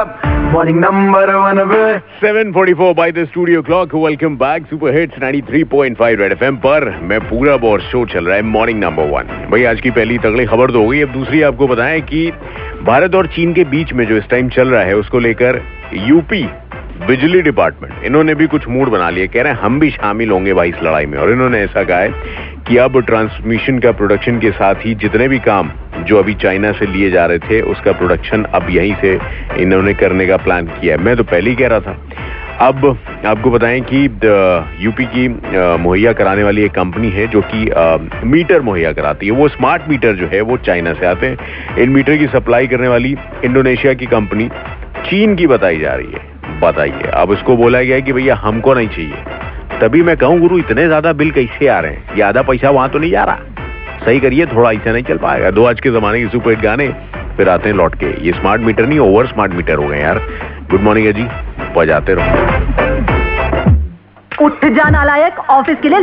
number. Morning number one, way. 7:44 by the studio clock. Welcome back. Super Hits 93.5 Red FM पर show चल रहा है morning number one भाई आज की पहली तगड़ी खबर तो हो गई अब दूसरी आपको बताएँ कि भारत और चीन के बीच में जो इस टाइम चल रहा है उसको लेकर यूपी बिजली डिपार्टमेंट इन्होंने भी कुछ मूड बना लिया कह रहे हैं हम भी शामिल होंगे भाई इस लड़ाई में और इन्होंने ऐसा कहा है कि अब ट्रांसमिशन का प्रोडक्शन के साथ ही जितने भी काम जो अभी चाइना से लिए जा रहे थे, उसका प्रोडक्शन अब यहीं से इन्होंने करने का प्लान किया है। मैं तो पहले ही कह रहा था। अब आपको बताएँ कि यूपी की मुहैया कराने वाली एक कंपनी है जो कि मीटर मुहैया कराती है। वो स्मार्ट मीटर जो है, वो चाइना से आते हैं। इन मीटर की सप्लाई करने वाली इंडोनेशिया की कंपनी चीन की बताई जा रही है। बताइए। अब उसको बोला गया कि भैया, हमको नहीं चाहिए। तभी मैं कहूँ, गुरु, इतने ज़्यादा बिल कैसे आ रहे हैं? आधा पैसा वहाँ तो नहीं जा रहा। सही करिए, थोड़ा ऐसा नहीं चल पाएगा। दो आज के जमाने के सुपर हिट गाने, फिर आते हैं लौट के। ये स्मार्ट मीटर नहीं ओवर स्मार्ट मीटर हो गए यार। गुड मॉर्निंग अजी। बजाते रहो। उठ जाना लायक, ऑफ़िस के लिए